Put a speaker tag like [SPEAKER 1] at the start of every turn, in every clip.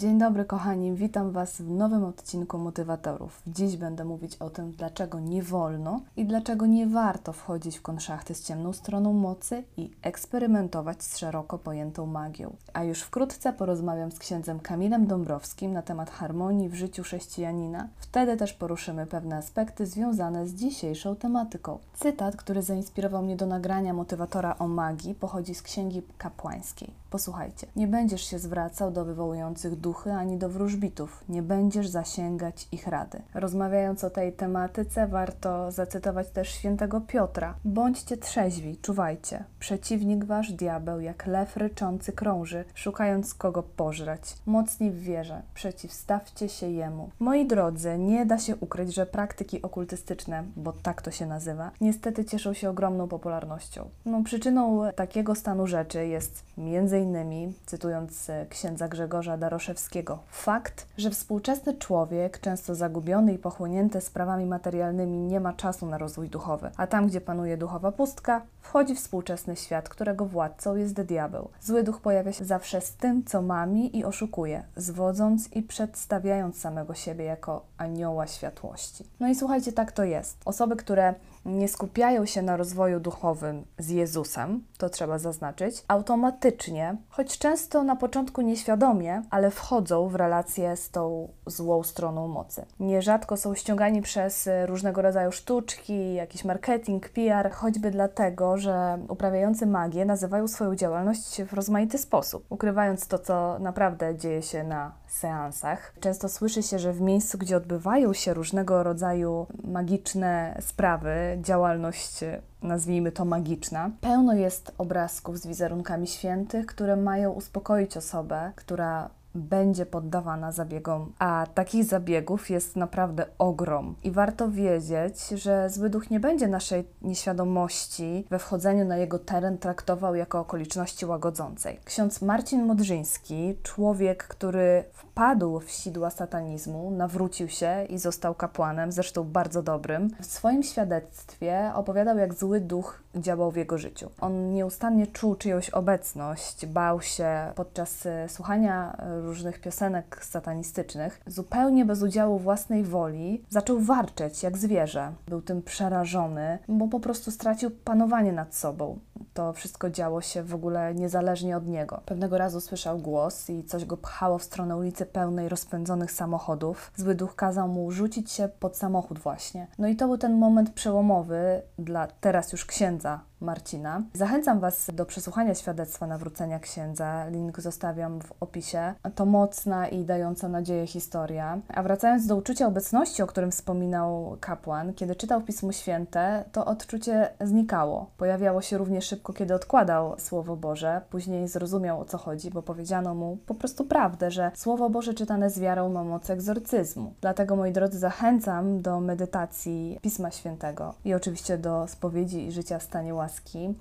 [SPEAKER 1] Dzień dobry, kochani. Witam Was w nowym odcinku Motywatorów. Dziś będę mówić o tym, dlaczego nie wolno i dlaczego nie warto wchodzić w konszachty z ciemną stroną mocy i eksperymentować z szeroko pojętą magią. A już wkrótce porozmawiam z księdzem Kamilem Dąbrowskim na temat harmonii w życiu chrześcijanina. Wtedy też poruszymy pewne aspekty związane z dzisiejszą tematyką. Cytat, który zainspirował mnie do nagrania motywatora o magii, pochodzi z księgi kapłańskiej. Posłuchajcie. Nie będziesz się zwracał do wywołujących duchy ani do wróżbitów. Nie będziesz zasięgać ich rady. Rozmawiając o tej tematyce, warto zacytować też świętego Piotra. Bądźcie trzeźwi, czuwajcie. Przeciwnik wasz, diabeł, jak lew ryczący krąży, szukając kogo pożreć. Mocni w wierze, przeciwstawcie się jemu. Moi drodzy, nie da się ukryć, że praktyki okultystyczne, bo tak to się nazywa, niestety cieszą się ogromną popularnością. No, przyczyną takiego stanu rzeczy jest między innymi, cytując księdza Grzegorza Daroszewskiego, fakt, że współczesny człowiek, często zagubiony i pochłonięty sprawami materialnymi, nie ma czasu na rozwój duchowy, a tam, gdzie panuje duchowa pustka, wchodzi współczesny świat, którego władcą jest diabeł. Zły duch pojawia się zawsze z tym, co mami i oszukuje, zwodząc i przedstawiając samego siebie jako anioła światłości. No i słuchajcie, tak to jest. Osoby, które nie skupiają się na rozwoju duchowym z Jezusem, to trzeba zaznaczyć, automatycznie, choć często na początku nieświadomie, ale wchodzą w relacje z tą złą stroną mocy. Nierzadko są ściągani przez różnego rodzaju sztuczki, jakiś marketing, PR, choćby dlatego, że uprawiający magię nazywają swoją działalność w rozmaity sposób, ukrywając to, co naprawdę dzieje się na seansach. Często słyszy się, że w miejscu, gdzie odbywają się różnego rodzaju magiczne sprawy, działalność nazwijmy to magiczna, pełno jest obrazków z wizerunkami świętych, które mają uspokoić osobę, która będzie poddawana zabiegom, a takich zabiegów jest naprawdę ogrom. I warto wiedzieć, że zły duch nie będzie naszej nieświadomości we wchodzeniu na jego teren traktował jako okoliczności łagodzącej. Ksiądz Marcin Modrzyński, człowiek, który wpadł w sidła satanizmu, nawrócił się i został kapłanem, zresztą bardzo dobrym, w swoim świadectwie opowiadał, jak zły duch działał w jego życiu. On nieustannie czuł czyjąś obecność, bał się podczas słuchania różnych piosenek satanistycznych, zupełnie bez udziału własnej woli, zaczął warczeć jak zwierzę. Był tym przerażony, bo po prostu stracił panowanie nad sobą. To wszystko działo się w ogóle niezależnie od niego. Pewnego razu słyszał głos i coś go pchało w stronę ulicy pełnej rozpędzonych samochodów. Zły duch kazał mu rzucić się pod samochód właśnie. No i to był ten moment przełomowy dla teraz już księdza Marcina. Zachęcam Was do przesłuchania świadectwa nawrócenia księdza. Link zostawiam w opisie. To mocna i dająca nadzieję historia. A wracając do uczucia obecności, o którym wspominał kapłan, kiedy czytał Pismo Święte, to odczucie znikało. Pojawiało się również szybko, kiedy odkładał Słowo Boże. Później zrozumiał o co chodzi, bo powiedziano mu po prostu prawdę, że Słowo Boże czytane z wiarą ma moc egzorcyzmu. Dlatego, moi drodzy, zachęcam do medytacji Pisma Świętego i oczywiście do spowiedzi i życia w stanie łaski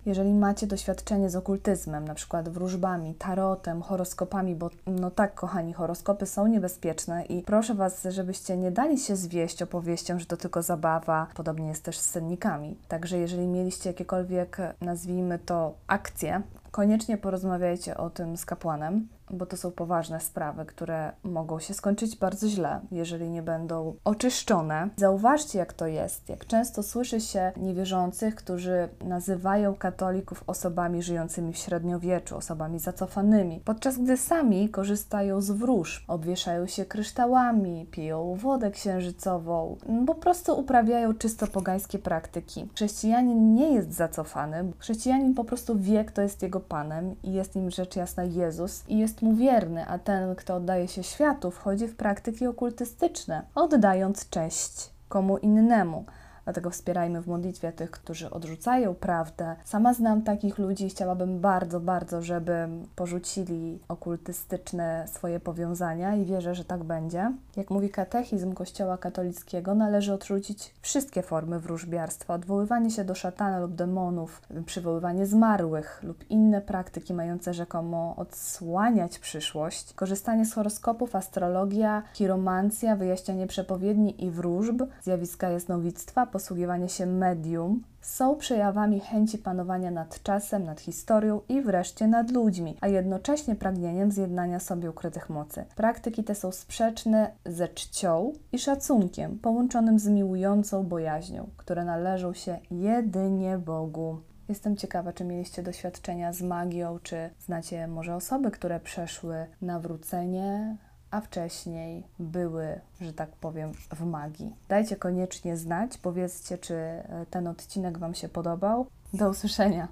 [SPEAKER 1] jeżeli macie doświadczenie z okultyzmem, na przykład wróżbami, tarotem, horoskopami, bo no tak, kochani, horoskopy są niebezpieczne i proszę Was, żebyście nie dali się zwieść opowieściom, że to tylko zabawa. Podobnie jest też z sennikami. Także jeżeli mieliście jakiekolwiek, nazwijmy to, akcje, koniecznie porozmawiajcie o tym z kapłanem bo to są poważne sprawy, które mogą się skończyć bardzo źle, jeżeli nie będą oczyszczone. Zauważcie, jak to jest, jak często słyszy się niewierzących, którzy nazywają katolików osobami żyjącymi w średniowieczu, osobami zacofanymi, podczas gdy sami korzystają z wróż, obwieszają się kryształami, piją wodę księżycową, po prostu uprawiają czysto pogańskie praktyki. Chrześcijanin nie jest zacofany, chrześcijanin po prostu wie, kto jest jego Panem i jest nim rzecz jasna Jezus i jest mu wierny, a ten, kto oddaje się światu, wchodzi w praktyki okultystyczne, oddając cześć komu innemu. Dlatego wspierajmy w modlitwie tych, którzy odrzucają prawdę. Sama znam takich ludzi i chciałabym bardzo, bardzo, żeby porzucili okultystyczne swoje powiązania i wierzę, że tak będzie. Jak mówi katechizm Kościoła katolickiego, należy odrzucić wszystkie formy wróżbiarstwa, odwoływanie się do szatana lub demonów, przywoływanie zmarłych lub inne praktyki mające rzekomo odsłaniać przyszłość, korzystanie z horoskopów, astrologia, chiromancja, wyjaśnianie przepowiedni i wróżb, zjawiska jasnowictwa, posługiwanie się medium są przejawami chęci panowania nad czasem, nad historią i wreszcie nad ludźmi, a jednocześnie pragnieniem zjednania sobie ukrytych mocy. Praktyki te są sprzeczne ze czcią i szacunkiem, połączonym z miłującą bojaźnią, które należą się jedynie Bogu. Jestem ciekawa, czy mieliście doświadczenia z magią, czy znacie może osoby, które przeszły nawrócenie, a wcześniej były, że tak powiem, w magii. Dajcie koniecznie znać, powiedzcie, czy e, ten odcinek Wam się podobał. Do usłyszenia.